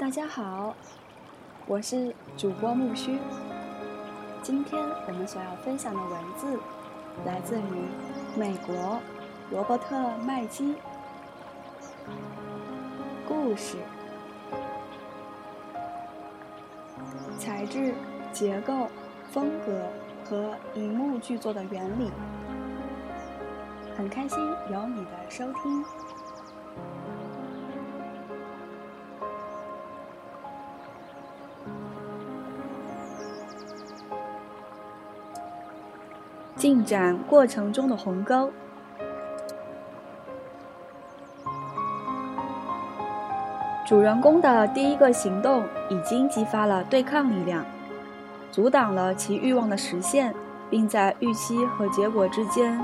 大家好，我是主播木须。今天我们所要分享的文字来自于美国罗伯特·麦基。故事、材质、结构、风格和荧幕剧作的原理。很开心有你的收听。进展过程中的鸿沟。主人公的第一个行动已经激发了对抗力量，阻挡了其欲望的实现，并在预期和结果之间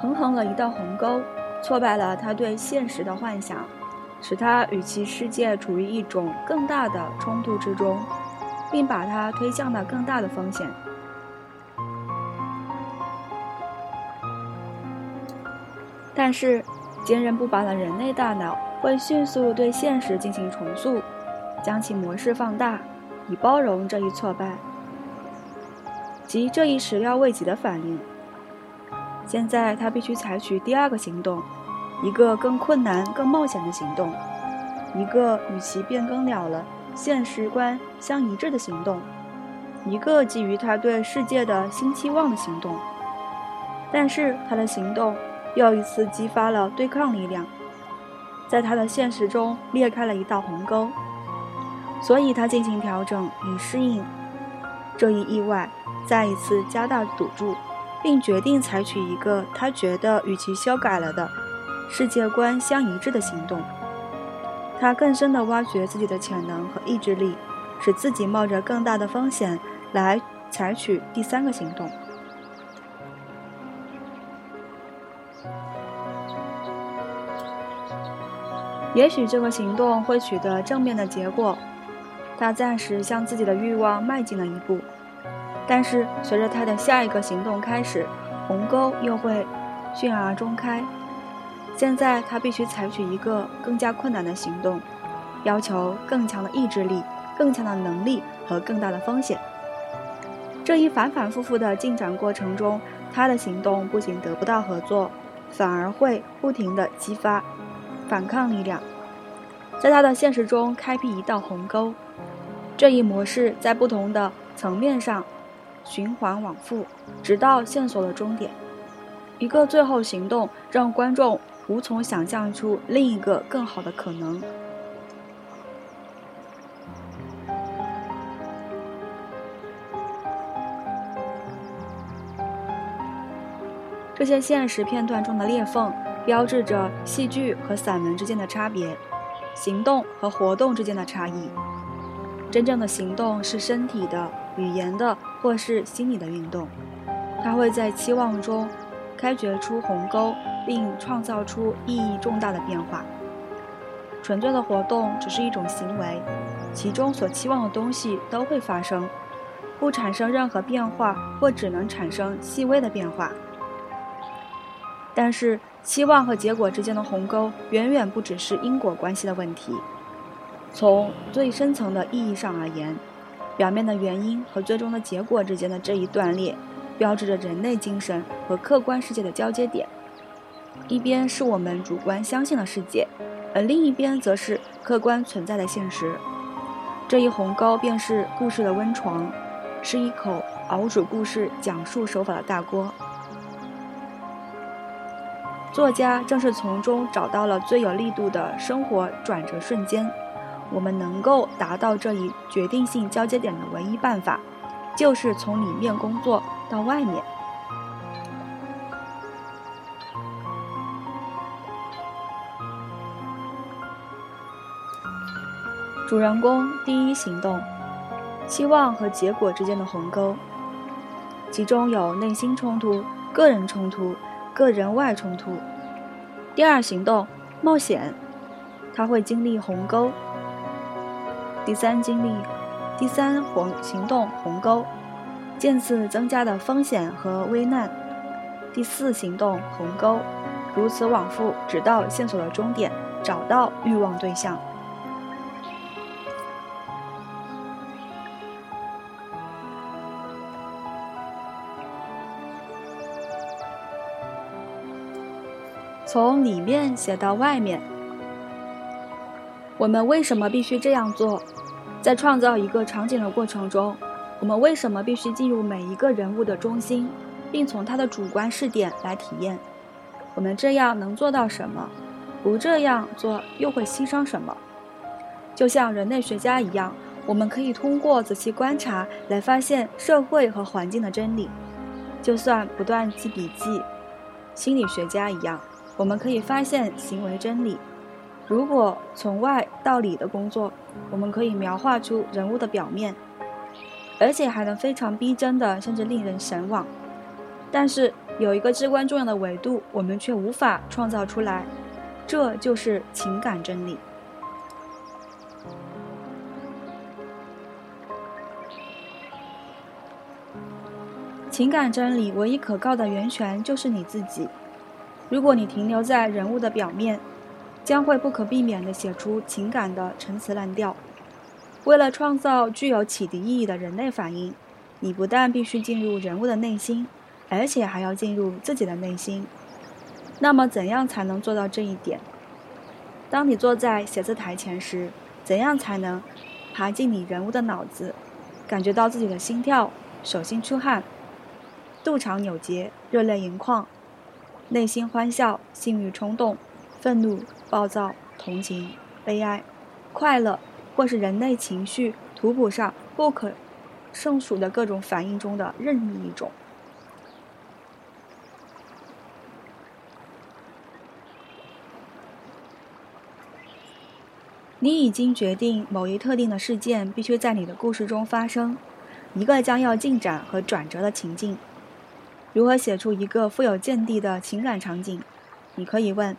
横横了一道鸿沟，挫败了他对现实的幻想，使他与其世界处于一种更大的冲突之中，并把他推向了更大的风险。但是，坚韧不拔的人类大脑会迅速对现实进行重塑，将其模式放大，以包容这一挫败及这一始料未及的反应。现在，他必须采取第二个行动，一个更困难、更冒险的行动，一个与其变更了了现实观相一致的行动，一个基于他对世界的新期望的行动。但是，他的行动。又一次激发了对抗力量，在他的现实中裂开了一道鸿沟，所以他进行调整以适应这一意外，再一次加大赌注，并决定采取一个他觉得与其修改了的世界观相一致的行动。他更深地挖掘自己的潜能和意志力，使自己冒着更大的风险来采取第三个行动。也许这个行动会取得正面的结果，他暂时向自己的欲望迈进了一步。但是，随着他的下一个行动开始，鸿沟又会迅而中开。现在，他必须采取一个更加困难的行动，要求更强的意志力、更强的能力和更大的风险。这一反反复复的进展过程中，他的行动不仅得不到合作，反而会不停地激发。反抗力量，在他的现实中开辟一道鸿沟。这一模式在不同的层面上循环往复，直到线索的终点。一个最后行动让观众无从想象出另一个更好的可能。这些现实片段中的裂缝。标志着戏剧和散文之间的差别，行动和活动之间的差异。真正的行动是身体的、语言的或是心理的运动，它会在期望中开掘出鸿沟，并创造出意义重大的变化。纯粹的活动只是一种行为，其中所期望的东西都会发生，不产生任何变化或只能产生细微的变化。但是。期望和结果之间的鸿沟远远不只是因果关系的问题。从最深层的意义上而言，表面的原因和最终的结果之间的这一断裂，标志着人类精神和客观世界的交接点。一边是我们主观相信的世界，而另一边则是客观存在的现实。这一鸿沟便是故事的温床，是一口熬煮故事讲述手法的大锅。作家正是从中找到了最有力度的生活转折瞬间。我们能够达到这一决定性交接点的唯一办法，就是从里面工作到外面。主人公第一行动：期望和结果之间的鸿沟，其中有内心冲突、个人冲突。个人外冲突。第二行动冒险，他会经历鸿沟。第三经历，第三红行动鸿沟，渐次增加的风险和危难。第四行动鸿沟，如此往复，直到线索的终点，找到欲望对象。从里面写到外面。我们为什么必须这样做？在创造一个场景的过程中，我们为什么必须进入每一个人物的中心，并从他的主观视点来体验？我们这样能做到什么？不这样做又会牺牲什么？就像人类学家一样，我们可以通过仔细观察来发现社会和环境的真理；就算不断记笔记，心理学家一样，我们可以发现行为真理。如果从外到里的工作，我们可以描画出人物的表面，而且还能非常逼真的，甚至令人神往。但是有一个至关重要的维度，我们却无法创造出来，这就是情感真理。情感真理唯一可靠的源泉就是你自己。如果你停留在人物的表面，将会不可避免地写出情感的陈词滥调。为了创造具有启迪意义的人类反应，你不但必须进入人物的内心，而且还要进入自己的内心。那么，怎样才能做到这一点？当你坐在写字台前时，怎样才能爬进你人物的脑子，感觉到自己的心跳、手心出汗？肚肠扭结，热泪盈眶，内心欢笑，性欲冲动，愤怒、暴躁、同情、悲哀、快乐，或是人类情绪图谱上不可胜数的各种反应中的任意一种。你已经决定某一特定的事件必须在你的故事中发生，一个将要进展和转折的情境。如何写出一个富有见地的情感场景？你可以问：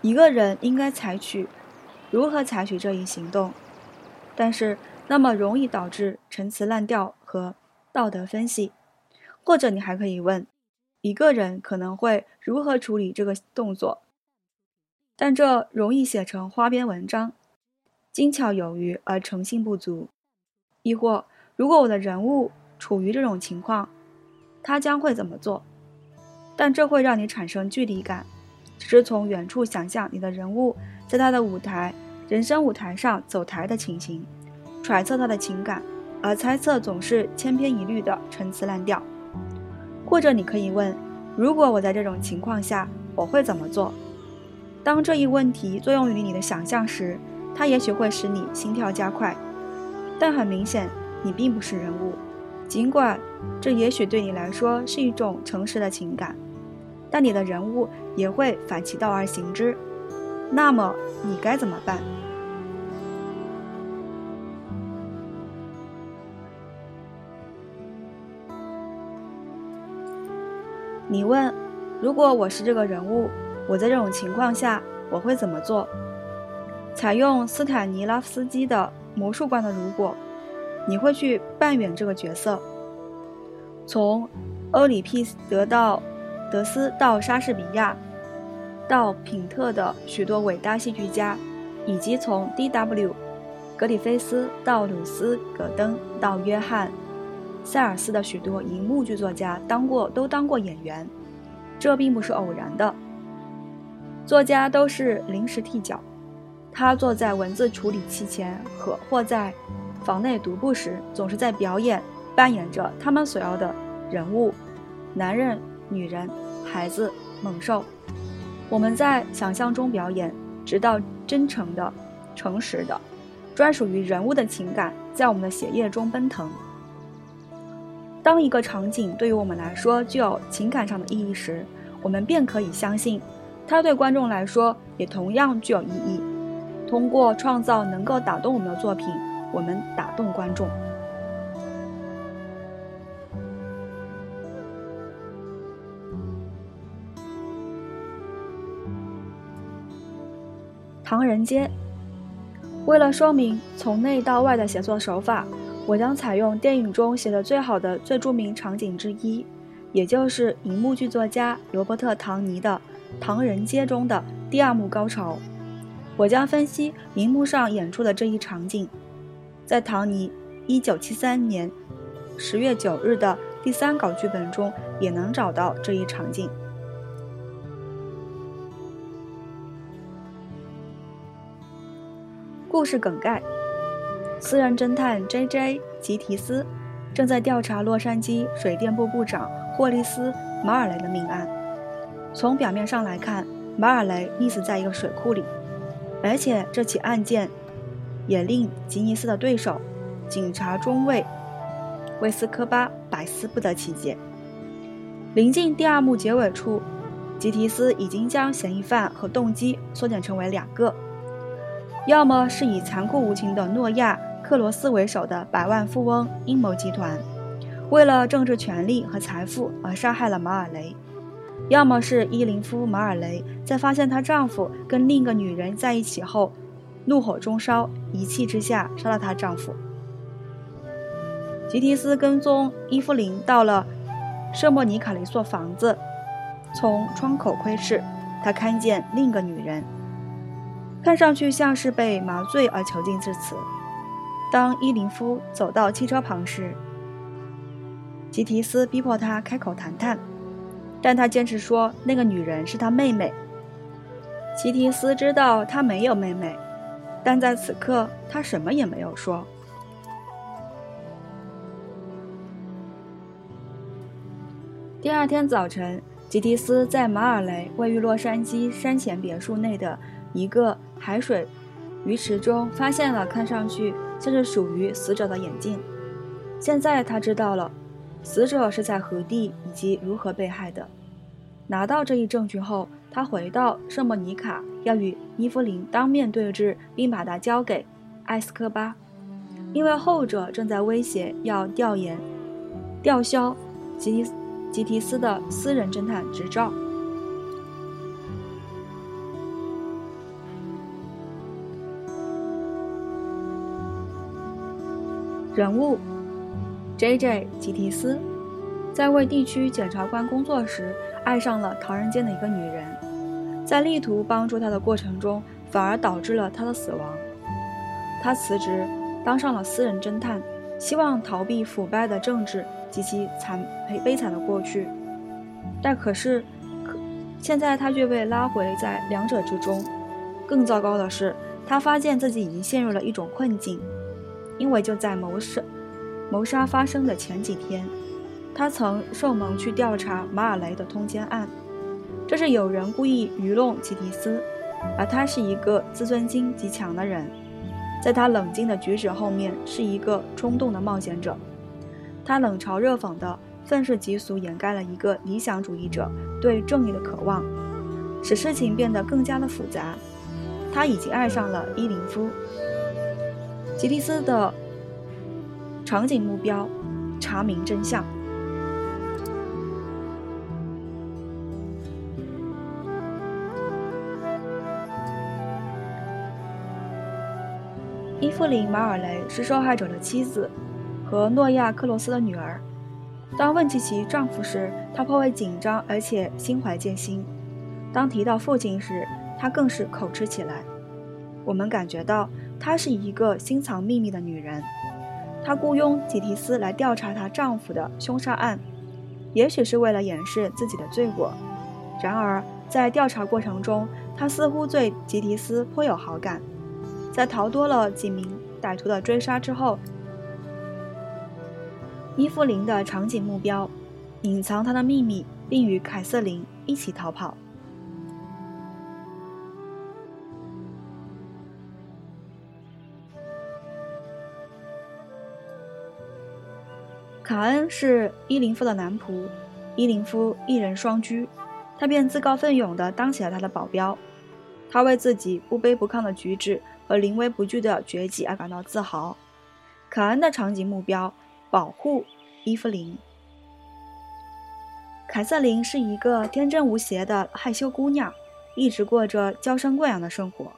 一个人应该采取如何采取这一行动？但是那么容易导致陈词滥调和道德分析。或者你还可以问：一个人可能会如何处理这个动作？但这容易写成花边文章，精巧有余而诚信不足。亦或如果我的人物处于这种情况？他将会怎么做？但这会让你产生距离感，只是从远处想象你的人物在他的舞台、人生舞台上走台的情形，揣测他的情感，而猜测总是千篇一律的陈词滥调。或者你可以问：如果我在这种情况下，我会怎么做？当这一问题作用于你的想象时，它也许会使你心跳加快。但很明显，你并不是人物。尽管这也许对你来说是一种诚实的情感，但你的人物也会反其道而行之。那么你该怎么办？你问：如果我是这个人物，我在这种情况下我会怎么做？采用斯坦尼拉夫斯基的魔术观的如果。你会去扮演这个角色，从欧里庇得到德斯到莎士比亚，到品特的许多伟大戏剧家，以及从 D.W. 格里菲斯到鲁斯·戈登到约翰·塞尔斯的许多银幕剧作家，当过都当过演员，这并不是偶然的。作家都是临时替脚，他坐在文字处理器前，可或在。房内独步时，总是在表演，扮演着他们所要的人物：男人、女人、孩子、猛兽。我们在想象中表演，直到真诚的、诚实的、专属于人物的情感在我们的血液中奔腾。当一个场景对于我们来说具有情感上的意义时，我们便可以相信，它对观众来说也同样具有意义。通过创造能够打动我们的作品。我们打动观众。唐人街。为了说明从内到外的写作手法，我将采用电影中写的最好的、最著名场景之一，也就是银幕剧作家罗伯特·唐尼的《唐人街》中的第二幕高潮。我将分析银幕上演出的这一场景。在唐尼1973年10月9日的第三稿剧本中也能找到这一场景。故事梗概，私人侦探 JJ 吉提斯正在调查洛杉矶水电部部长霍利斯马尔雷的命案。从表面上来看，马尔雷溺死在一个水库里，而且这起案件。也令吉尼斯的对手警察中尉威斯科巴百思不得其解。临近第二幕结尾处，吉提斯已经将嫌疑犯和动机缩减成为两个：要么是以残酷无情的诺亚·克罗斯为首的百万富翁阴谋集团，为了政治权力和财富而杀害了马尔雷。要么是伊林夫·马尔雷在发现她丈夫跟另一个女人在一起后，怒火中烧，一气之下杀了她丈夫。吉提斯跟踪伊芙琳到了圣莫尼卡的一座房子，从窗口窥视，他看见另一个女人，看上去像是被麻醉而囚禁至此。当伊林夫走到汽车旁时，吉提斯逼迫他开口谈谈。但他坚持说那个女人是他妹妹。吉提斯知道他没有妹妹，但在此刻他什么也没有说。第二天早晨，吉迪斯在马尔雷位于洛杉矶山前别墅内的一个海水鱼池中发现了看上去像是属于死者的眼镜。现在他知道了。死者是在何地以及如何被害的？拿到这一证据后，他回到圣莫尼卡，要与伊芙琳当面对质，并把他交给埃斯科巴，因为后者正在威胁要调研、吊销吉吉提斯的私人侦探执照。人物。J.J. 吉提斯在为地区检察官工作时，爱上了唐人街的一个女人，在力图帮助他的过程中，反而导致了他的死亡。他辞职，当上了私人侦探，希望逃避腐败的政治及其惨悲悲惨的过去。但可是，可现在他却被拉回在两者之中。更糟糕的是，他发现自己已经陷入了一种困境，因为就在谋杀。谋杀发生的前几天，他曾受蒙去调查马尔雷的通奸案。这是有人故意愚弄吉提斯，而他是一个自尊心极强的人，在他冷静的举止后面是一个冲动的冒险者。他冷嘲热讽的愤世嫉俗，掩盖了一个理想主义者对正义的渴望，使事情变得更加的复杂。他已经爱上了伊林夫，吉提斯的。场景目标：查明真相。伊芙琳·马尔雷是受害者的妻子和诺亚·克罗斯的女儿。当问起其丈夫时，她颇为紧张，而且心怀戒心。当提到父亲时，她更是口吃起来。我们感觉到她是一个心藏秘密的女人。她雇佣吉提斯来调查她丈夫的凶杀案，也许是为了掩饰自己的罪过。然而，在调查过程中，她似乎对吉提斯颇有好感。在逃脱了几名歹徒的追杀之后，伊芙琳的场景目标：隐藏她的秘密，并与凯瑟琳一起逃跑。卡恩是伊林夫的男仆，伊林夫一人双居，他便自告奋勇地当起了他的保镖。他为自己不卑不亢的举止和临危不惧的决击而感到自豪。卡恩的场景目标：保护伊芙琳。凯瑟琳是一个天真无邪的害羞姑娘，一直过着娇生惯养的生活。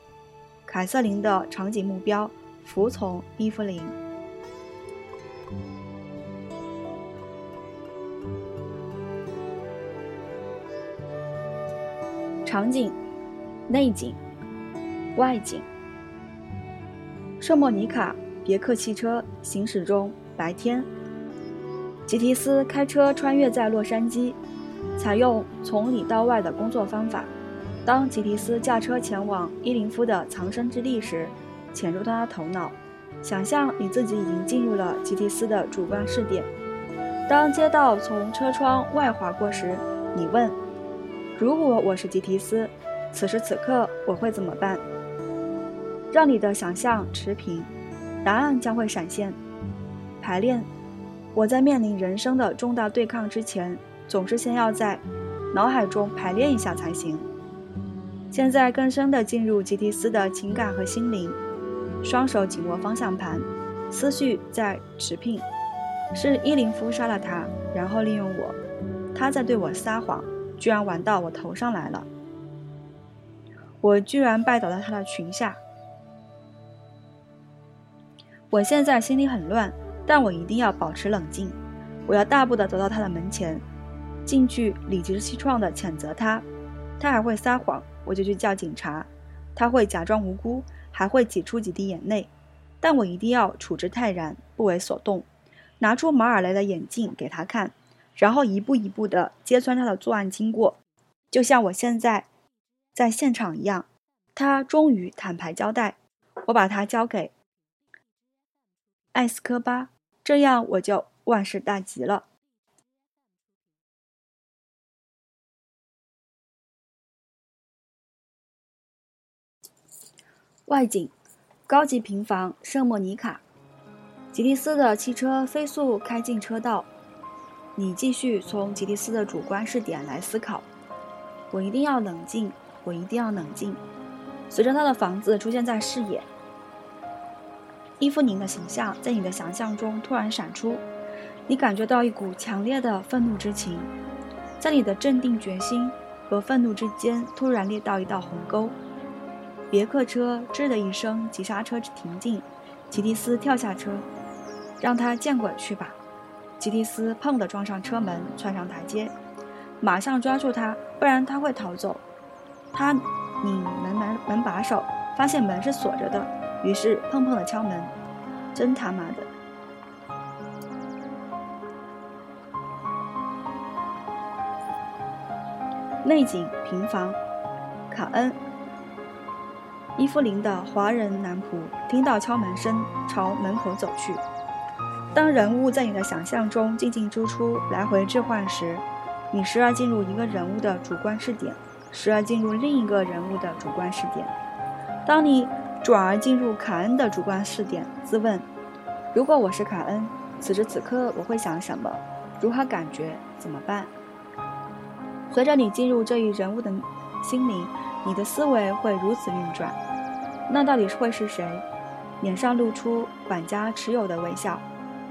凯瑟琳的场景目标：服从伊芙琳。场景：内景、外景。圣莫尼卡别克汽车行驶中，白天。吉提斯开车穿越在洛杉矶，采用从里到外的工作方法。当吉提斯驾车前往伊林夫的藏身之地时，潜入他的头脑，想象你自己已经进入了吉提斯的主观视点。当街道从车窗外划过时，你问：“如果我是吉提斯，此时此刻我会怎么办？”让你的想象持平，答案将会闪现。排练，我在面临人生的重大对抗之前，总是先要在脑海中排练一下才行。现在更深地进入吉提斯的情感和心灵，双手紧握方向盘，思绪在驰骋。是伊林夫杀了他，然后利用我。他在对我撒谎，居然玩到我头上来了。我居然拜倒在他的裙下。我现在心里很乱，但我一定要保持冷静。我要大步地走到他的门前，进去理直气壮地谴责他。他还会撒谎，我就去叫警察。他会假装无辜，还会挤出几滴眼泪，但我一定要处之泰然，不为所动。拿出马尔雷的眼镜给他看，然后一步一步地揭穿他的作案经过，就像我现在在现场一样。他终于坦白交代，我把他交给艾斯科巴，这样我就万事大吉了。外景：高级平房圣莫尼卡。吉蒂斯的汽车飞速开进车道，你继续从吉蒂斯的主观视点来思考。我一定要冷静，我一定要冷静。随着他的房子出现在视野，伊芙琳的形象在你的想象中突然闪出，你感觉到一股强烈的愤怒之情，在你的镇定决心和愤怒之间突然裂到一道鸿沟。别克车吱的一声急刹车停进，吉蒂斯跳下车。让他见鬼去吧！吉蒂斯砰地撞上车门，窜上台阶，马上抓住他，不然他会逃走。他拧门门门把手，发现门是锁着的，于是砰砰地敲门。真他妈的！内景平房，卡恩，伊芙琳的华人男仆听到敲门声，朝门口走去。当人物在你的想象中进进出出、来回置换时，你时而进入一个人物的主观视点，时而进入另一个人物的主观视点。当你转而进入卡恩的主观视点，自问：如果我是卡恩，此时此刻我会想什么？如何感觉？怎么办？随着你进入这一人物的心灵，你的思维会如此运转。那到底会是谁？脸上露出管家持有的微笑。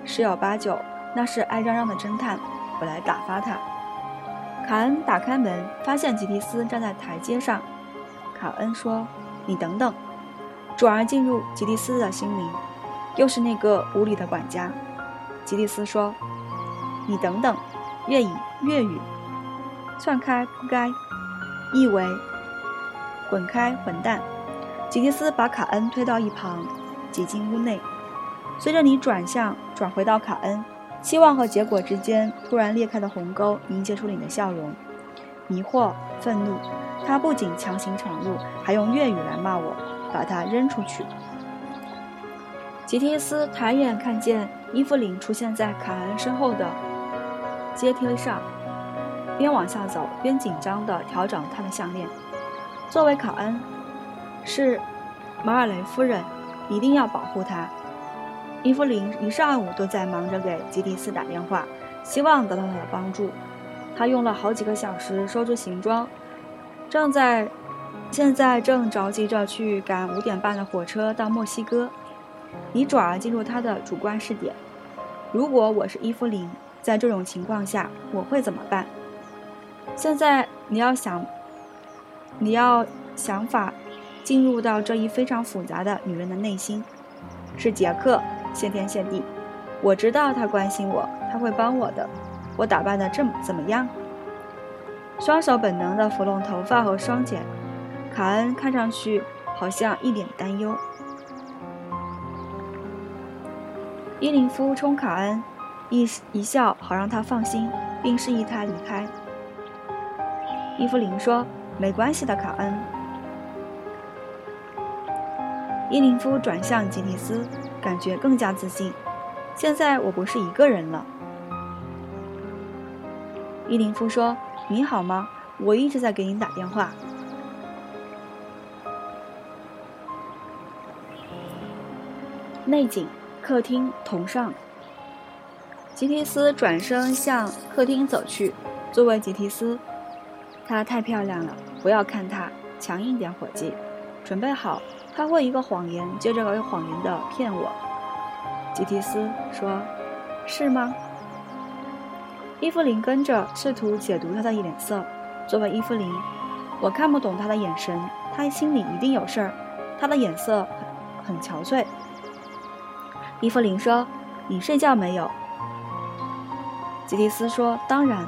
十有八九，那是爱嚷嚷的侦探。我来打发他。卡恩打开门，发现吉迪斯站在台阶上。卡恩说：“你等等。”转而进入吉蒂斯的心灵，又是那个无理的管家。吉蒂斯说：“你等等。”粤语，粤语，窜开，不该，意为滚开，混蛋。吉蒂斯把卡恩推到一旁，挤进屋内。随着你转向，转回到卡恩，期望和结果之间突然裂开的鸿沟凝结出了你的笑容，迷惑、愤怒。他不仅强行闯入，还用粤语来骂我，把他扔出去。吉提斯抬眼看见伊芙琳出现在卡恩身后的阶梯上，边往下走边紧张地调整他的项链。作为卡恩，是马尔雷夫人，一定要保护他。伊芙琳一上午都在忙着给吉迪斯打电话，希望得到他的帮助。他用了好几个小时收拾行装，正在现在正着急着去赶五点半的火车到墨西哥。你转而进入他的主观视点：如果我是伊芙琳，在这种情况下我会怎么办？现在你要想，你要想法进入到这一非常复杂的女人的内心，是杰克。谢天谢地，我知道他关心我，他会帮我的。我打扮的这么怎么样？双手本能地抚弄头发和双肩，卡恩看上去好像一脸担忧。伊林夫冲卡恩一一笑，好让他放心，并示意他离开。伊芙琳说：“没关系的，卡恩。”伊林夫转向吉尼斯，感觉更加自信。现在我不是一个人了。伊林夫说：“你好吗？我一直在给你打电话。”内景：客厅同上。吉提斯转身向客厅走去。作为吉提斯，她太漂亮了，不要看她，强硬点，伙计。准备好，他会一个谎言接着一个谎言的骗我。吉提斯说：“是吗？”伊芙琳跟着试图解读他的脸色。作为伊芙琳，我看不懂他的眼神，他心里一定有事儿。他的眼色很憔悴。伊芙琳说：“你睡觉没有？”吉蒂斯说：“当然，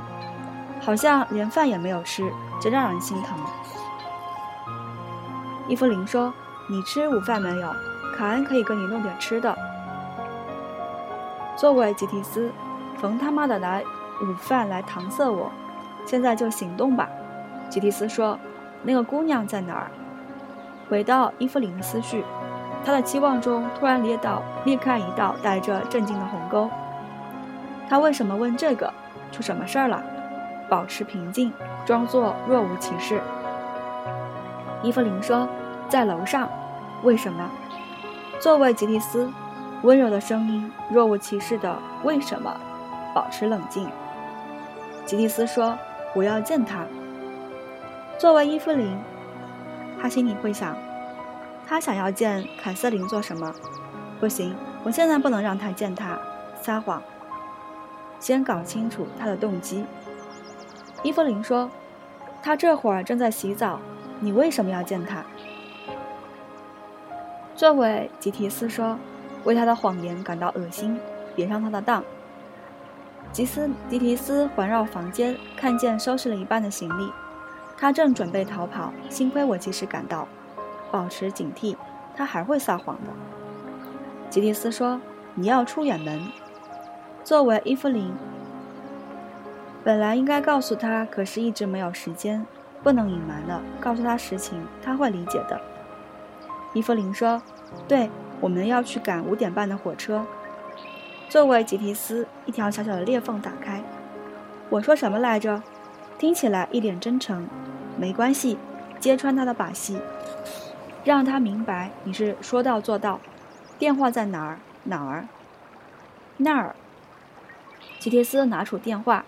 好像连饭也没有吃，真让人心疼。”伊芙琳说：“你吃午饭没有？卡恩可以给你弄点吃的。”作为吉蒂斯，冯他妈的拿午饭来搪塞我，现在就行动吧。”吉蒂斯说：“那个姑娘在哪儿？”回到伊芙琳的思绪。他的期望中突然裂到裂开一道带着震惊的鸿沟。他为什么问这个？出什么事儿了？保持平静，装作若无其事。伊芙琳说：“在楼上。”为什么？作为吉蒂斯，温柔的声音若无其事的“为什么？”保持冷静。吉蒂斯说：“我要见他。”作为伊芙琳，他心里会想。他想要见凯瑟琳做什么？不行，我现在不能让他见他。撒谎。先搞清楚他的动机。伊芙琳说：“他这会儿正在洗澡，你为什么要见他？”作为吉提斯说：“为他的谎言感到恶心，别上他的当。”吉斯迪提斯环绕房间，看见收拾了一半的行李，他正准备逃跑，幸亏我及时赶到。保持警惕，他还会撒谎的。吉蒂斯说：“你要出远门。”作为伊芙琳，本来应该告诉他，可是一直没有时间，不能隐瞒了。告诉他实情，他会理解的。伊芙琳说：“对，我们要去赶五点半的火车。”作为吉提斯，一条小小的裂缝打开。我说什么来着？听起来一脸真诚。没关系，揭穿他的把戏。让他明白你是说到做到。电话在哪儿？哪儿？那儿。吉提斯拿出电话。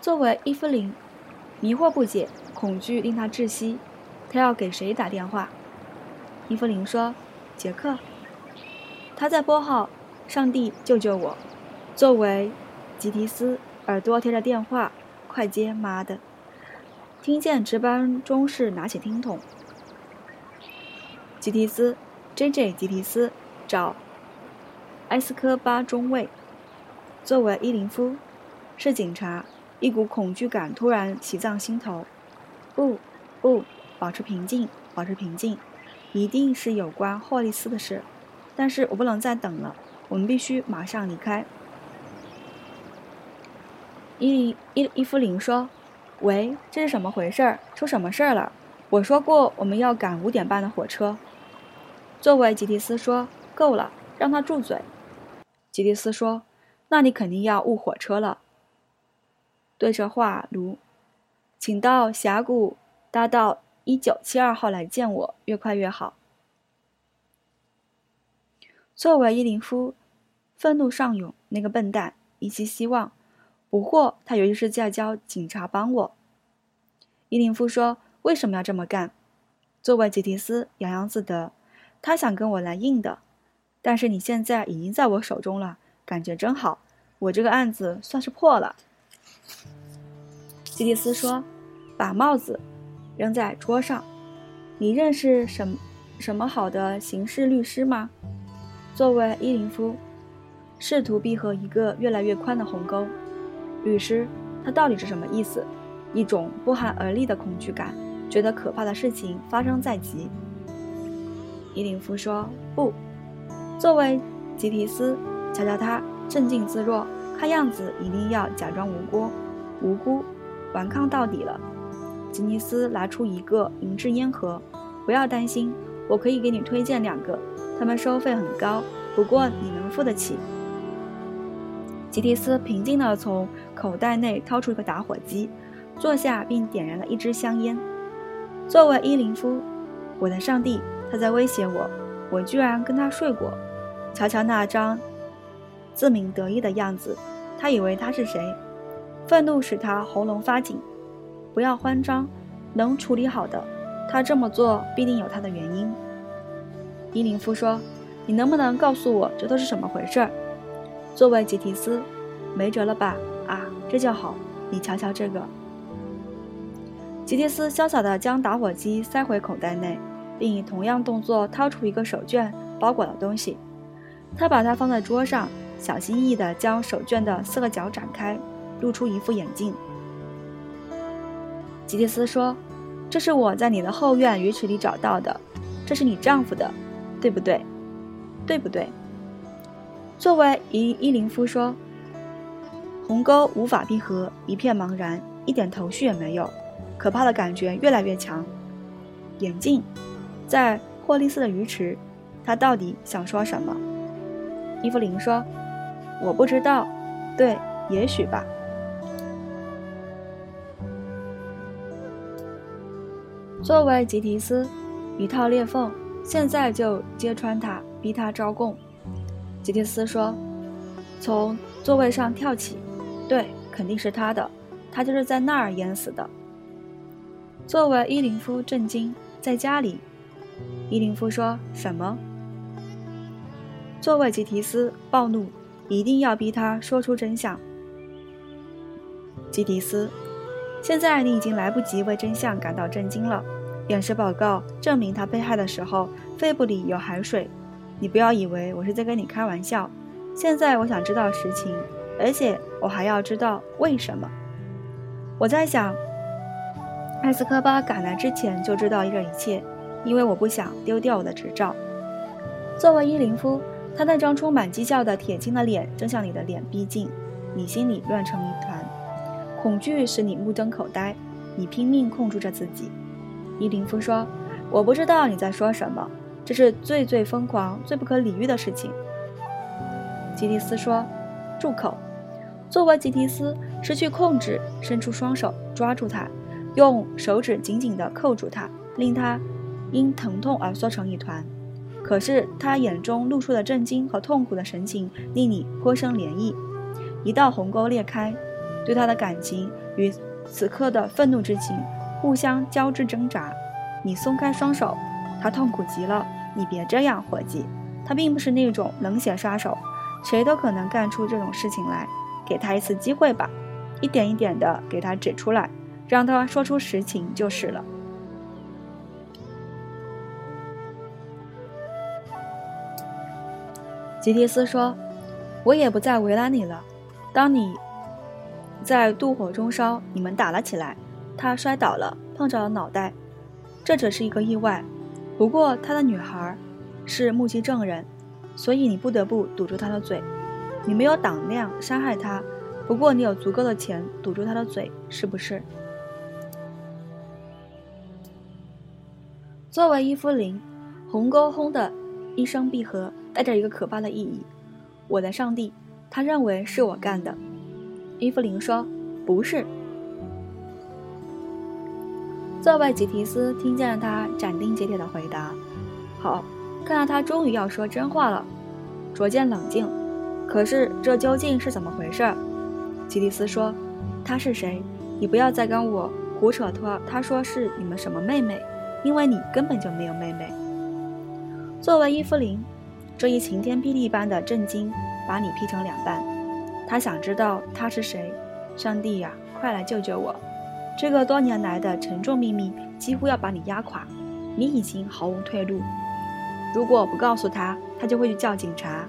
作为伊芙琳，迷惑不解，恐惧令他窒息。他要给谁打电话？伊芙琳说：“杰克。”他在拨号。上帝救救我！作为吉提斯，耳朵贴着电话，快接！妈的！听见值班中士拿起听筒。吉提斯，J.J. 吉提斯，找埃斯科巴中尉。作为伊林夫，是警察。一股恐惧感突然袭上心头。不，不，保持平静，保持平静。一定是有关霍利斯的事。但是我不能再等了，我们必须马上离开。伊伊伊夫林说：“喂，这是什么回事儿？出什么事儿了？我说过我们要赶五点半的火车。”作为吉迪斯说：“够了，让他住嘴。”吉迪斯说：“那你肯定要误火车了。”对着话炉，请到峡谷大道一九七二号来见我，越快越好。作为伊林夫，愤怒上涌，那个笨蛋，一期希望，不过他有意是在教警察帮我。伊林夫说：“为什么要这么干？”作为吉迪斯，洋洋自得。他想跟我来硬的，但是你现在已经在我手中了，感觉真好。我这个案子算是破了。吉蒂斯说：“把帽子扔在桌上。你认识什什么好的刑事律师吗？”作为伊林夫，试图闭合一个越来越宽的鸿沟。律师，他到底是什么意思？一种不寒而栗的恐惧感，觉得可怕的事情发生在即。伊林夫说：“不。”作为吉提斯，瞧瞧他镇静自若，看样子一定要假装无辜，无辜，顽抗到底了。吉尼斯拿出一个银质烟盒，不要担心，我可以给你推荐两个，他们收费很高，不过你能付得起。吉提斯平静地从口袋内掏出一个打火机，坐下并点燃了一支香烟。作为伊林夫，我的上帝，他在威胁我，我居然跟他睡过。瞧瞧那张自鸣得意的样子，他以为他是谁？愤怒使他喉咙发紧。不要慌张，能处理好的。他这么做必定有他的原因。伊林夫说：“你能不能告诉我这都是什么回事？”作为吉提斯，没辙了吧？啊，这就好。你瞧瞧这个。吉提斯潇洒地将打火机塞回口袋内，并以同样动作掏出一个手绢包裹的东西。他把它放在桌上，小心翼翼地将手绢的四个角展开，露出一副眼镜。吉蒂斯说：“这是我在你的后院鱼池里找到的，这是你丈夫的，对不对？对不对？”作为伊伊林夫说：“鸿沟无法闭合，一片茫然，一点头绪也没有，可怕的感觉越来越强。”眼镜，在霍利斯的鱼池，他到底想说什么？伊芙琳说：“我不知道，对，也许吧。”作为吉提斯，一套裂缝，现在就揭穿他，逼他招供。吉提斯说：“从座位上跳起，对，肯定是他的，他就是在那儿淹死的。”作为伊林夫震惊，在家里，伊林夫说什么？作为吉提斯暴怒，一定要逼他说出真相。吉提斯，现在你已经来不及为真相感到震惊了。验尸报告证明他被害的时候肺部里有海水。你不要以为我是在跟你开玩笑。现在我想知道实情，而且我还要知道为什么。我在想，艾斯科巴赶来之前就知道这一切，因为我不想丢掉我的执照。作为伊林夫，他那张充满讥笑的铁青的脸正向你的脸逼近，你心里乱成一团，恐惧使你目瞪口呆，你拼命控制着自己。伊林夫说：“我不知道你在说什么。”这是最最疯狂、最不可理喻的事情。吉提斯说：“住口！”作为吉提斯失去控制，伸出双手抓住他，用手指紧紧地扣住他，令他因疼痛而缩成一团。可是他眼中露出的震惊和痛苦的神情，令你颇生怜意。一道鸿沟裂开，对他的感情与此刻的愤怒之情互相交织挣扎。你松开双手，他痛苦极了。你别这样，伙计，他并不是那种冷血杀手，谁都可能干出这种事情来。给他一次机会吧，一点一点的给他指出来，让他说出实情就是了。吉提斯说：“我也不再为难你了。当你在妒火中烧，你们打了起来，他摔倒了，碰着了脑袋，这只是一个意外。”不过他的女孩是目击证人，所以你不得不堵住他的嘴。你没有胆量伤害他，不过你有足够的钱堵住他的嘴，是不是？作为伊芙琳，鸿沟轰的一声闭合，带着一个可怕的意义。我的上帝，他认为是我干的。伊芙琳说：“不是。”座位吉提斯听见了他斩钉截铁的回答。好，看来他终于要说真话了。逐渐冷静。可是这究竟是怎么回事？吉提斯说：“他是谁？你不要再跟我胡扯。他他说是你们什么妹妹？因为你根本就没有妹妹。”作为伊芙琳，这一晴天霹雳般的震惊把你劈成两半。他想知道他是谁。上帝呀，快来救救我！这个多年来的沉重秘密几乎要把你压垮，你已经毫无退路。如果不告诉他，他就会去叫警察。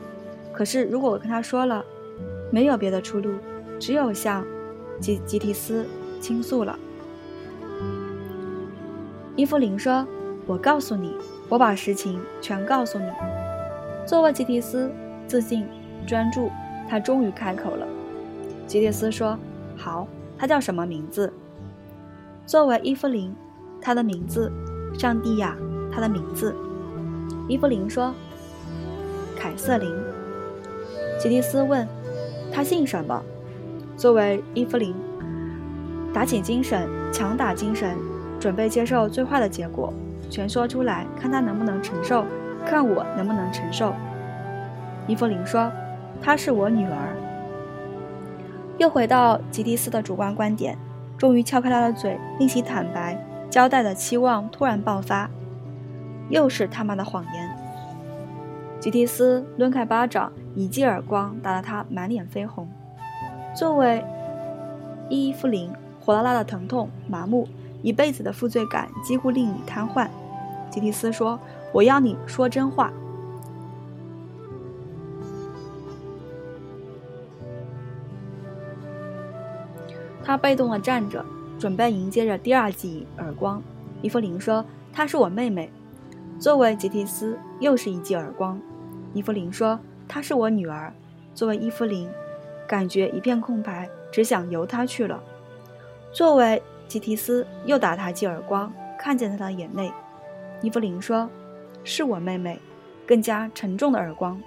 可是如果我跟他说了，没有别的出路，只有向吉吉提斯倾诉了。伊芙琳说：“我告诉你，我把实情全告诉你。”作为吉提斯，自信专注，他终于开口了。吉提斯说：“好，他叫什么名字？”作为伊芙琳，她的名字，上帝呀，她的名字，伊芙琳说：“凯瑟琳。”吉迪斯问：“他姓什么？”作为伊芙琳，打起精神，强打精神，准备接受最坏的结果，全说出来，看他能不能承受，看我能不能承受。伊芙琳说：“她是我女儿。”又回到吉迪斯的主观观点，终于撬开他的嘴，令其坦白交代的期望突然爆发，又是他妈的谎言。吉迪斯抡开巴掌，一记耳光打得他满脸绯红。作为伊芙琳，火辣辣的疼痛、麻木，一辈子的负罪感几乎令你瘫痪。吉迪斯说：“我要你说真话。”他被动地站着，准备迎接着第二记耳光。伊芙琳说：“她是我妹妹。”作为吉提斯，又是一记耳光。伊芙琳说：“她是我女儿。”作为伊芙琳，感觉一片空白，只想由她去了。作为吉提斯，又打他记耳光，看见他的眼泪。伊芙琳说：“是我妹妹。”更加沉重的耳光。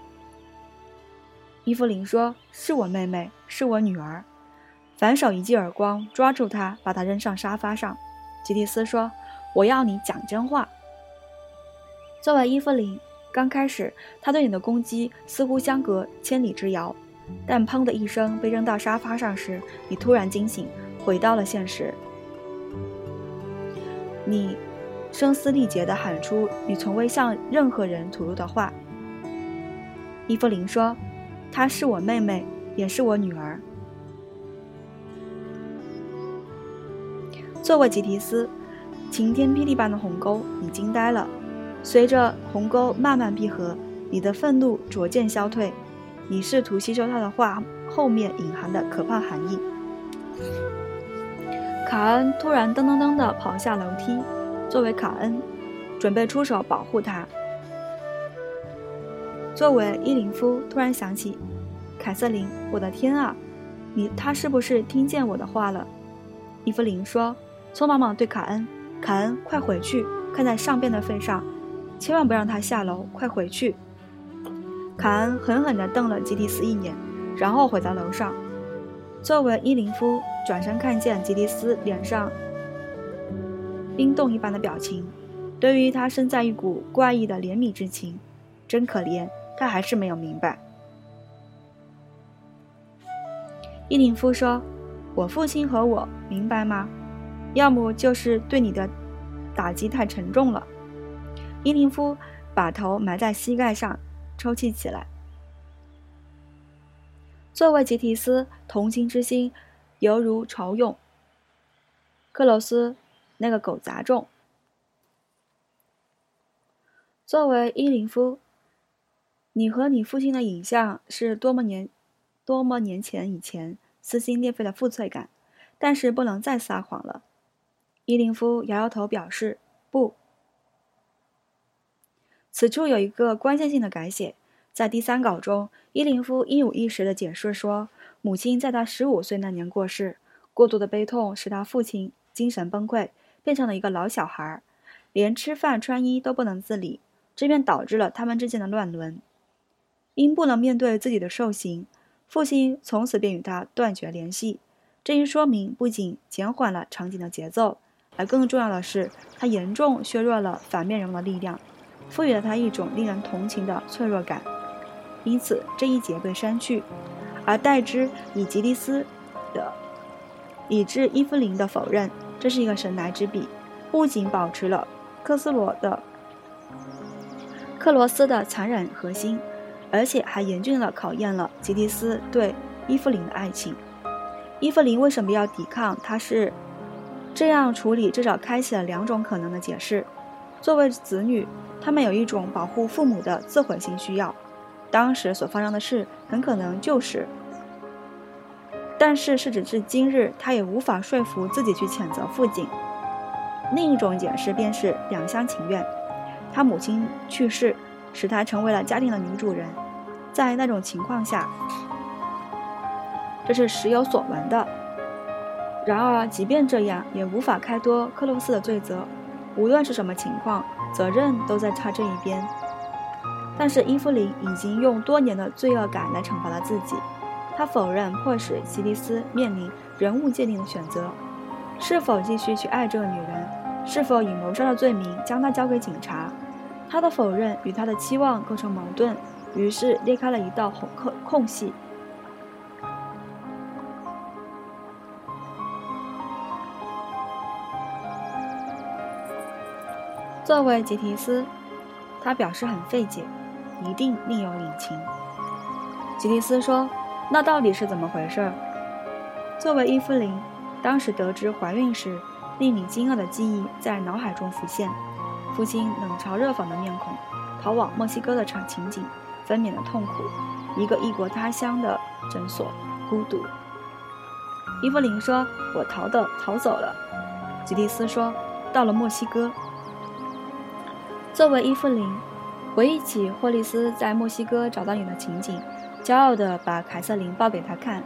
伊芙琳说：“是我妹妹，是我女儿。”反手一记耳光，抓住她，把她扔上沙发上。吉蒂斯说：“我要你讲真话。”作为伊芙琳，刚开始他对你的攻击似乎相隔千里之遥，但砰的一声被扔到沙发上时，你突然惊醒，回到了现实。你声嘶力竭地喊出你从未向任何人吐露的话。伊芙琳说：“她是我妹妹，也是我女儿。”作为吉提斯，晴天霹雳般的鸿沟，你惊呆了。随着鸿沟慢慢闭合，你的愤怒逐渐消退。你试图吸收他的话后面隐含的可怕含义。卡恩突然噔噔噔地跑下楼梯，作为卡恩，准备出手保护他。作为伊林夫，突然想起，凯瑟琳，我的天啊，你他是不是听见我的话了？伊芙琳说。匆忙忙对卡恩：“卡恩，快回去，看在上边的份上，千万不让他下楼，快回去。”卡恩狠狠地瞪了吉迪斯一眼，然后回到楼上。作为伊林夫，转身看见吉迪斯脸上冰冻一般的表情，对于他生在一股怪异的怜悯之情，真可怜。他还是没有明白。伊林夫说：“我父亲和我，明白吗？”要么就是对你的打击太沉重了。伊林夫把头埋在膝盖上，抽泣起来。作为吉提斯，同情之心犹如潮涌。克罗斯，那个狗杂种。作为伊林夫，你和你父亲的影像是多么年，多么年前以前撕心裂肺的负罪感，但是不能再撒谎了。伊林夫摇摇头，表示不。此处有一个关键性的改写，在第三稿中，伊林夫一五一十的解释说，母亲在他十五岁那年过世，过度的悲痛使他父亲精神崩溃，变成了一个老小孩，连吃饭穿衣都不能自理，这便导致了他们之间的乱伦。因不能面对自己的受刑，父亲从此便与他断绝联系。这一说明不仅减缓了场景的节奏。而更重要的是，它严重削弱了反面人物的力量，赋予了他一种令人同情的脆弱感。因此，这一节被删去，而代之以吉迪斯的，以致伊芙琳的否认。这是一个神来之笔，不仅保持了克斯罗的克罗斯的残忍核心，而且还严峻地考验了吉利斯对伊芙琳的爱情。伊芙琳为什么要抵抗？他是。这样处理至少开启了两种可能的解释：作为子女，他们有一种保护父母的自毁性需要；当时所发生的事很可能就是……但是，时至今日，他也无法说服自己去谴责父亲。另一种解释便是两厢情愿：他母亲去世，使他成为了家庭的女主人，在那种情况下，这是时有所闻的。然而，即便这样，也无法开脱克洛斯的罪责。无论是什么情况，责任都在他这一边。但是伊芙琳已经用多年的罪恶感来惩罚了自己。他否认迫使吉迪斯面临人物界定的选择：是否继续去爱这个女人，是否以谋杀的罪名将她交给警察。他的否认与他的期望构成矛盾，于是裂开了一道空空空隙。作为吉提斯，他表示很费解，一定另有隐情。吉提斯说：“那到底是怎么回事？”作为伊芙琳，当时得知怀孕时令你惊愕的记忆在脑海中浮现：父亲冷嘲热讽的面孔，逃往墨西哥的场情景，分娩的痛苦，一个异国他乡的诊所，孤独。伊芙琳说：“我逃的逃走了。”吉蒂斯说：“到了墨西哥。”作为伊芙琳，回忆起霍利斯在墨西哥找到你的情景，骄傲地把凯瑟琳抱给他看。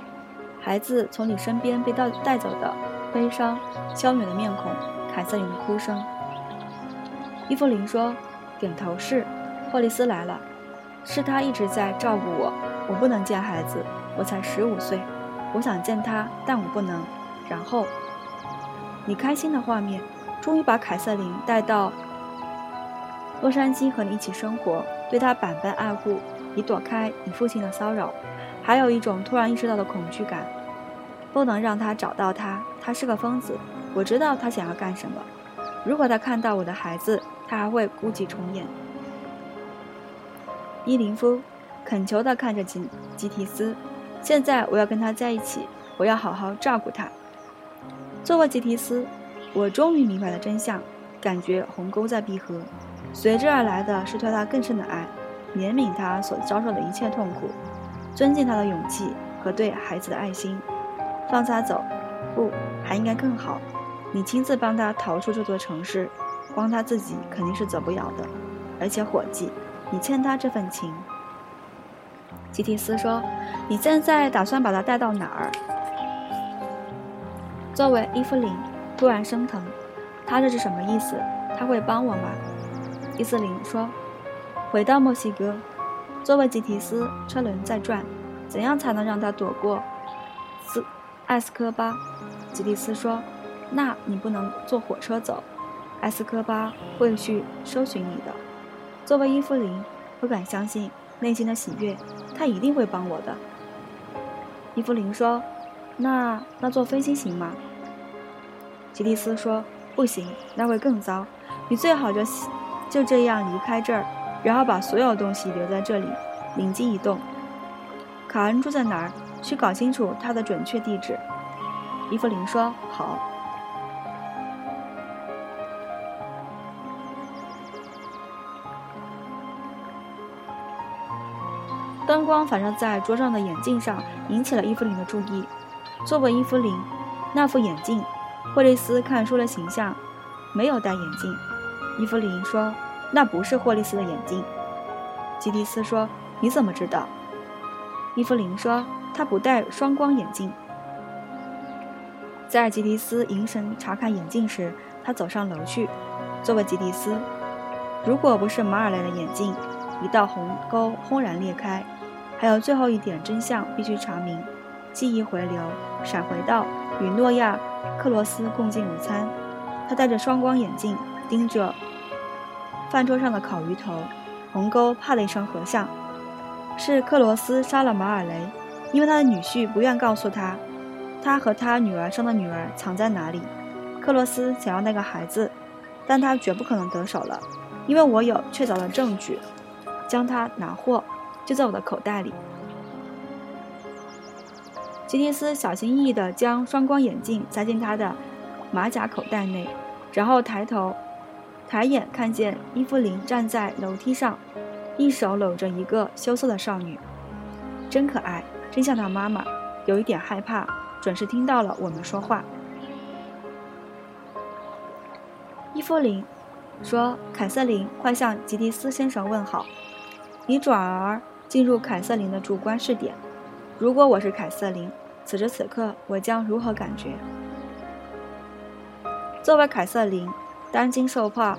孩子从你身边被带带走的悲伤，娇女的面孔，凯瑟琳的哭声。伊芙琳说：“点头是。”霍利斯来了，是他一直在照顾我。我不能见孩子，我才十五岁，我想见他，但我不能。然后，你开心的画面，终于把凯瑟琳带到。洛杉矶和你一起生活，对他百般爱护，以躲开你父亲的骚扰，还有一种突然意识到的恐惧感，不能让他找到他。他是个疯子，我知道他想要干什么。如果他看到我的孩子，他还会故伎重演。伊林夫恳求地看着吉吉提斯，现在我要跟他在一起，我要好好照顾他。做过吉提斯，我终于明白了真相，感觉鸿沟在闭合。随之而来的是对他更深的爱，怜悯他所遭受的一切痛苦，尊敬他的勇气和对孩子的爱心。放他走，不，还应该更好。你亲自帮他逃出这座城市，光他自己肯定是走不了的。而且伙计，你欠他这份情。吉提斯说：“你现在打算把他带到哪儿？”作为伊芙琳，突然生疼，他这是什么意思？他会帮我吗？伊斯林说：“回到墨西哥，作为吉提斯，车轮在转，怎样才能让他躲过斯艾斯科巴？”吉蒂斯说：“那你不能坐火车走，埃斯科巴会去搜寻你的。”作为伊芙琳，不敢相信内心的喜悦，他一定会帮我的。伊芙琳说：“那那坐飞机行吗？”吉蒂斯说：“不行，那会更糟。你最好就。”就这样离开这儿，然后把所有东西留在这里，灵机一动。卡恩住在哪儿？去搞清楚他的准确地址。伊芙琳说：“好。”灯光反射在桌上的眼镜上，引起了伊芙琳的注意。作为伊芙琳，那副眼镜，霍利斯看出了形象，没有戴眼镜。伊芙琳说：“那不是霍利斯的眼镜。”吉迪斯说：“你怎么知道？”伊芙琳说：“他不戴双光眼镜。”在吉迪斯凝神查看眼镜时，他走上楼去。作为吉迪斯，如果不是马尔莱的眼镜，一道鸿沟轰然裂开。还有最后一点真相必须查明。记忆回流，闪回到与诺亚·克罗斯共进午餐。他戴着双光眼镜，盯着。饭桌上的烤鱼头，鸿沟啪的一声合上。是克罗斯杀了马尔雷，因为他的女婿不愿告诉他，他和他女儿生的女儿藏在哪里。克罗斯想要那个孩子，但他绝不可能得手了，因为我有确凿的证据。将他拿货，就在我的口袋里。吉蒂斯小心翼翼地将双光眼镜塞进他的马甲口袋内，然后抬头。抬眼看见伊芙琳站在楼梯上，一手搂着一个羞涩的少女，真可爱，真像她妈妈。有一点害怕，准是听到了我们说话。伊芙琳说：“凯瑟琳，快向吉迪斯先生问好。”你转而进入凯瑟琳的主观视点。如果我是凯瑟琳，此时此刻我将如何感觉？作为凯瑟琳。担惊受怕，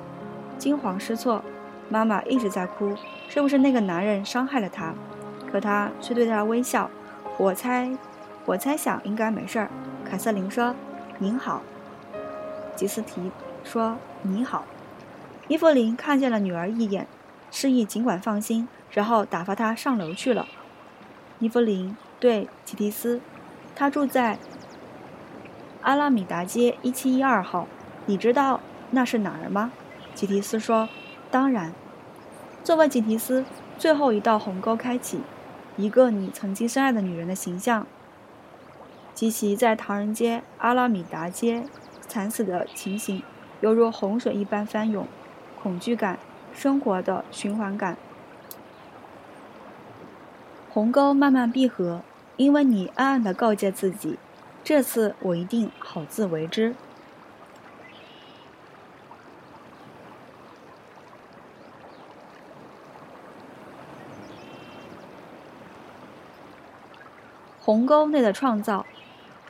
惊慌失措，妈妈一直在哭，是不是那个男人伤害了她？可他却对她微笑。我猜，我猜想应该没事儿。凯瑟琳说：“您好。”吉斯提说：“你好。”伊芙琳看见了女儿一眼，示意尽管放心，然后打发她上楼去了。伊芙琳对吉迪斯：“他住在阿拉米达街一七一二号，你知道那是哪儿吗？”吉提斯说：“当然。”作为吉提斯，最后一道鸿沟开启，一个你曾经深爱的女人的形象。及其在唐人街、阿拉米达街惨死的情形，犹如洪水一般翻涌，恐惧感，生活的循环感。鸿沟慢慢闭合，因为你暗暗地告诫自己：这次我一定好自为之。鸿沟内的创造。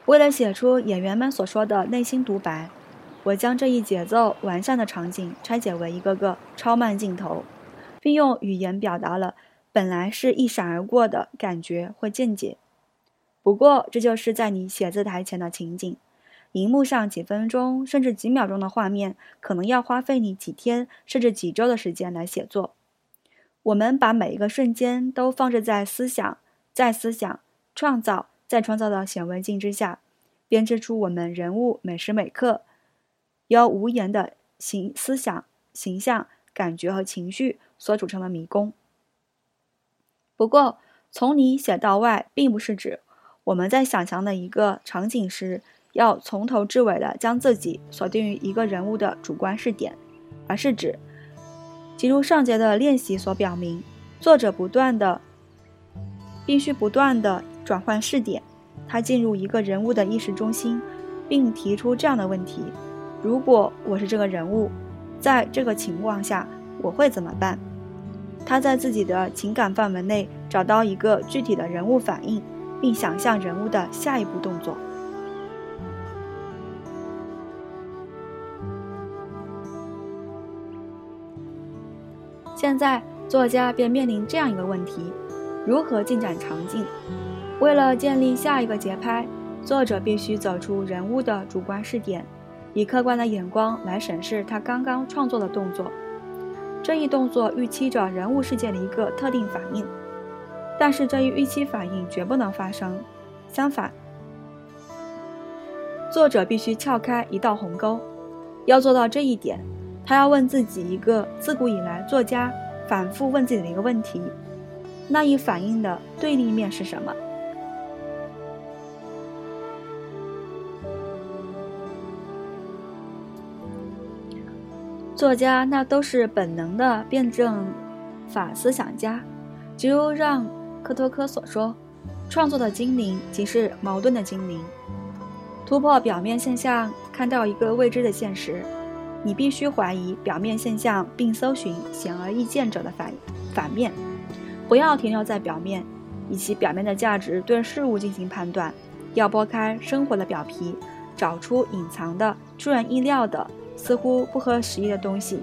为了写出演员们所说的内心独白，我将这一节奏完善的场景拆解为一个个超慢镜头，并用语言表达了本来是一闪而过的感觉或见解。不过，这就是在你写字台前的情景，荧幕上几分钟甚至几秒钟的画面，可能要花费你几天甚至几周的时间来写作。我们把每一个瞬间都放置在思想，在思想创造。在创造的显微镜之下，编织出我们人物每时每刻由无言的形思想、形象、感觉和情绪所组成的迷宫。不过，从里写到外，并不是指我们在想象的一个场景时，要从头至尾的将自己锁定于一个人物的主观视点，而是指，即如上节的练习所表明，作者不断的，必须不断的。转换视点，他进入一个人物的意识中心，并提出这样的问题：如果我是这个人物，在这个情况下我会怎么办？他在自己的情感范围内找到一个具体的人物反应，并想象人物的下一步动作。现在，作家便面临这样一个问题：如何进展场景？为了建立下一个节拍，作者必须走出人物的主观视点，以客观的眼光来审视他刚刚创作的动作。这一动作预期着人物世界的一个特定反应，但是这一预期反应绝不能发生。相反，作者必须撬开一道鸿沟。要做到这一点，他要问自己一个自古以来作家反复问自己的一个问题：那一反应的对立面是什么？作家那都是本能的辩证法思想家，即如让·科托科所说：“创作的精灵即是矛盾的精灵。”突破表面现象，看到一个未知的现实，你必须怀疑表面现象，并搜寻显而易见者的反反面。不要停留在表面，以其表面的价值对事物进行判断。要剥开生活的表皮，找出隐藏的、出人意料的。似乎不合时宜的东西，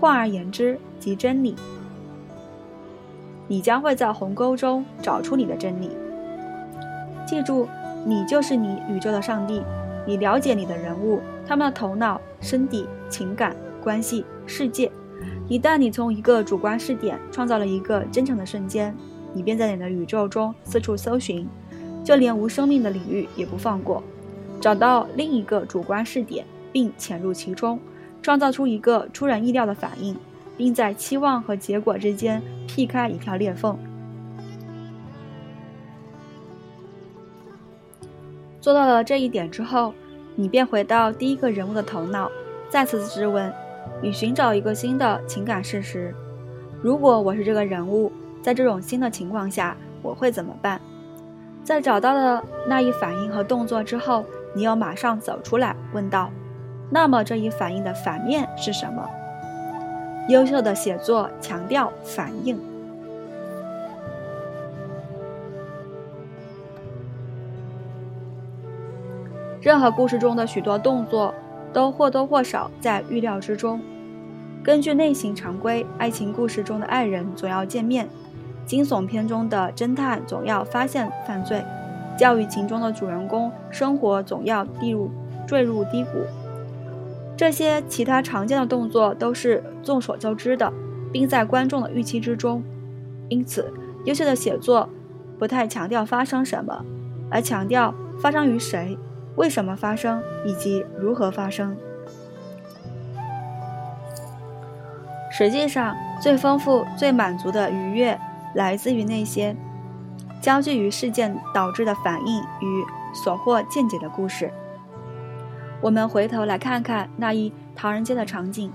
换而言之，即真理。你将会在鸿沟中找出你的真理。记住，你就是你宇宙的上帝。你了解你的人物，他们的头脑、身体、情感、关系、世界。一旦你从一个主观视点创造了一个真诚的瞬间，你便在你的宇宙中四处搜寻，就连无生命的领域也不放过，找到另一个主观视点。并潜入其中，创造出一个出人意料的反应，并在期望和结果之间劈开一条裂缝。做到了这一点之后，你便回到第一个人物的头脑，再次质问：你寻找一个新的情感事实。如果我是这个人物，在这种新的情况下，我会怎么办？在找到了那一反应和动作之后，你又马上走出来，问道。那么这一反应的反面是什么？优秀的写作强调反应。任何故事中的许多动作都或多或少在预料之中。根据类型常规，爱情故事中的爱人总要见面，惊悚片中的侦探总要发现犯罪，教育情中的主人公生活总要跌入坠入低谷。这些其他常见的动作都是众所周知的，并在观众的预期之中。因此，优秀的写作不太强调发生什么，而强调发生于谁、为什么发生以及如何发生。实际上，最丰富、最满足的愉悦，来自于那些焦聚于事件导致的反应与所获见解的故事。我们回头来看看那一唐人街的场景：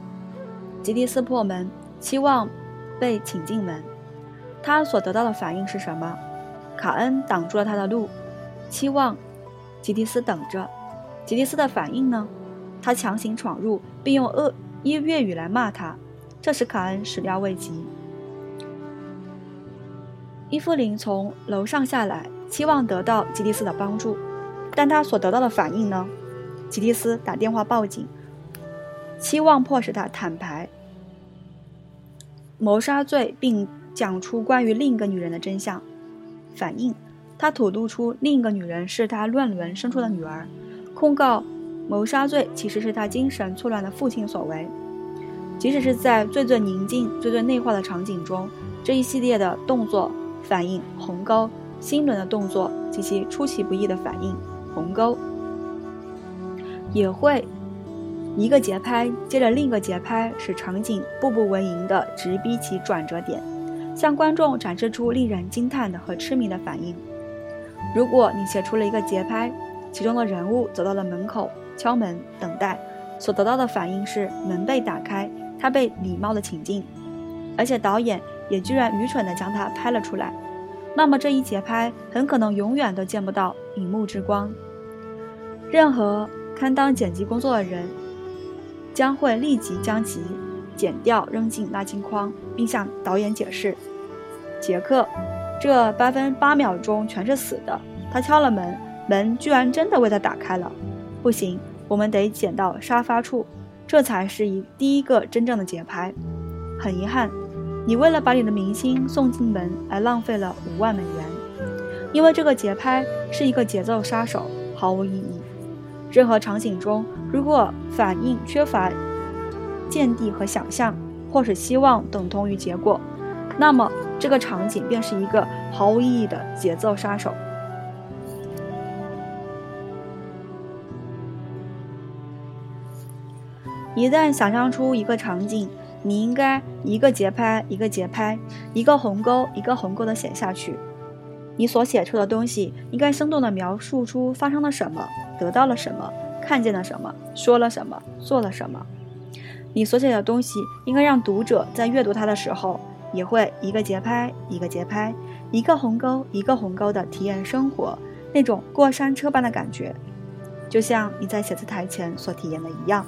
吉蒂斯破门，期望被请进门。他所得到的反应是什么？卡恩挡住了他的路，期望吉蒂斯等着。吉蒂斯的反应呢？他强行闯入，并用恶意粤语来骂他。这使卡恩始料未及。伊芙琳从楼上下来，期望得到吉蒂斯的帮助，但他所得到的反应呢？吉蒂斯打电话报警，期望迫使他坦白谋杀罪，并讲出关于另一个女人的真相。反应，他吐露出另一个女人是他乱伦生出的女儿，控告谋杀罪其实是他精神错乱的父亲所为。即使是在最最宁静、最最内化的场景中，这一系列的动作反应鸿沟、心轮的动作及其出其不意的反应鸿沟，也会一个节拍接着另一个节拍，使场景步步为营地直逼其转折点，向观众展示出令人惊叹的和痴迷的反应。如果你写出了一个节拍，其中的人物走到了门口敲门等待，所得到的反应是门被打开。他被礼貌的请进，而且导演也居然愚蠢的将他拍了出来。那么这一节拍很可能永远都见不到荧幕之光。任何堪当剪辑工作的人将会立即将其剪掉，扔进垃圾筐，并向导演解释：“杰克，这八分八秒钟全是死的。他敲了门，门居然真的为他打开了。不行，我们得剪到沙发处。”这才是一第一个真正的节拍。很遗憾，你为了把你的明星送进门而浪费了五万美元，因为这个节拍是一个节奏杀手，毫无意义。任何场景中，如果反应缺乏见地和想象，或是希望等同于结果，那么这个场景便是一个毫无意义的节奏杀手。一旦想象出一个场景，你应该一个节拍一个节拍，一个鸿沟一个鸿沟的写下去。你所写出的东西应该生动地描述出发生了什么，得到了什么，看见了什么，说了什么，做了什么。你所写的东西应该让读者在阅读它的时候，也会一个节拍一个节拍，一个鸿沟一个鸿沟地体验生活那种过山车般的感觉，就像你在写字台前所体验的一样。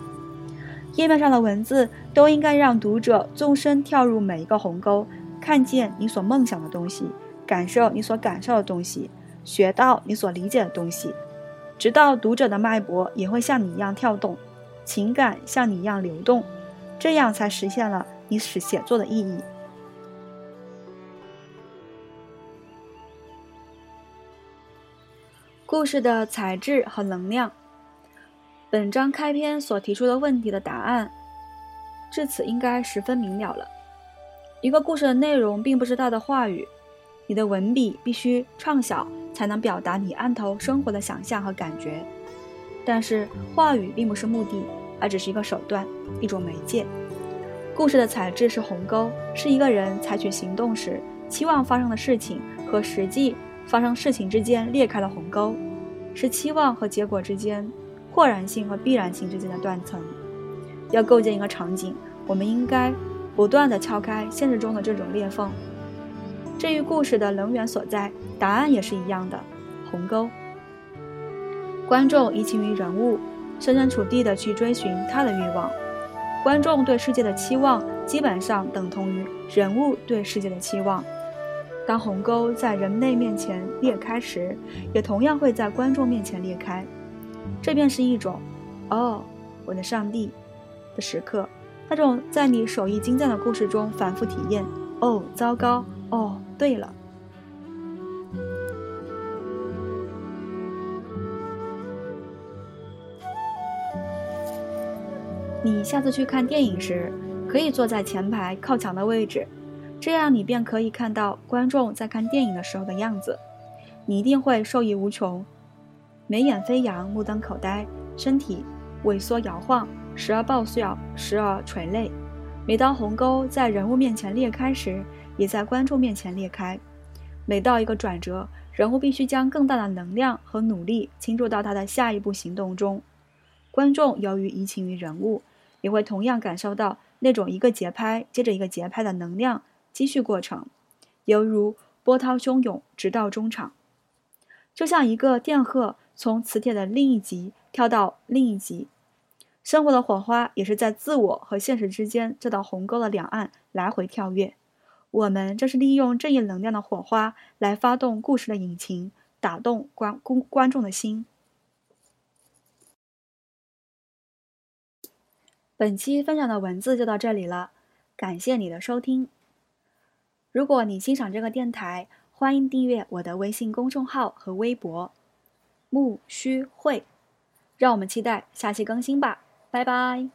页面上的文字都应该让读者纵身跳入每一个鸿沟，看见你所梦想的东西，感受你所感受的东西，学到你所理解的东西，直到读者的脉搏也会像你一样跳动，情感像你一样流动，这样才实现了你使写作的意义。故事的材质和能量。本章开篇所提出的问题的答案，至此应该十分明了了。一个故事的内容并不是它的话语，你的文笔必须畅小，才能表达你案头生活的想象和感觉。但是话语并不是目的，而只是一个手段，一种媒介。故事的材质是鸿沟，是一个人采取行动时期望发生的事情和实际发生事情之间裂开了鸿沟，是期望和结果之间。豁然性和必然性之间的断层，要构建一个场景，我们应该不断地敲开现实中的这种裂缝。至于故事的能源所在，答案也是一样的：鸿沟。观众移情于人物，设身处地地去追寻他的欲望。观众对世界的期望基本上等同于人物对世界的期望。当鸿沟在人类面前裂开时，也同样会在观众面前裂开。这便是一种，哦，我的上帝的时刻，那种在你手艺精湛的故事中反复体验。哦，糟糕！哦，对了。你下次去看电影时，可以坐在前排靠墙的位置，这样你便可以看到观众在看电影的时候的样子。你一定会受益无穷，眉眼飞扬，目瞪口呆，身体萎缩摇晃，时而爆笑，时而垂泪。每当鸿沟在人物面前裂开时，也在观众面前裂开。每到一个转折，人物必须将更大的能量和努力倾注到他的下一步行动中。观众由于移情于人物。也会同样感受到那种一个节拍接着一个节拍的能量积蓄过程，犹如波涛汹涌直到中场，就像一个电荷从磁铁的另一极跳到另一极。生活的火花也是在自我和现实之间这道鸿沟的两岸来回跳跃。我们正是利用这一能量的火花来发动故事的引擎，打动观观观众的心。本期分享的文字就到这里了，感谢你的收听。如果你欣赏这个电台，欢迎订阅我的微信公众号和微博“木须会”，让我们期待下期更新吧，拜拜。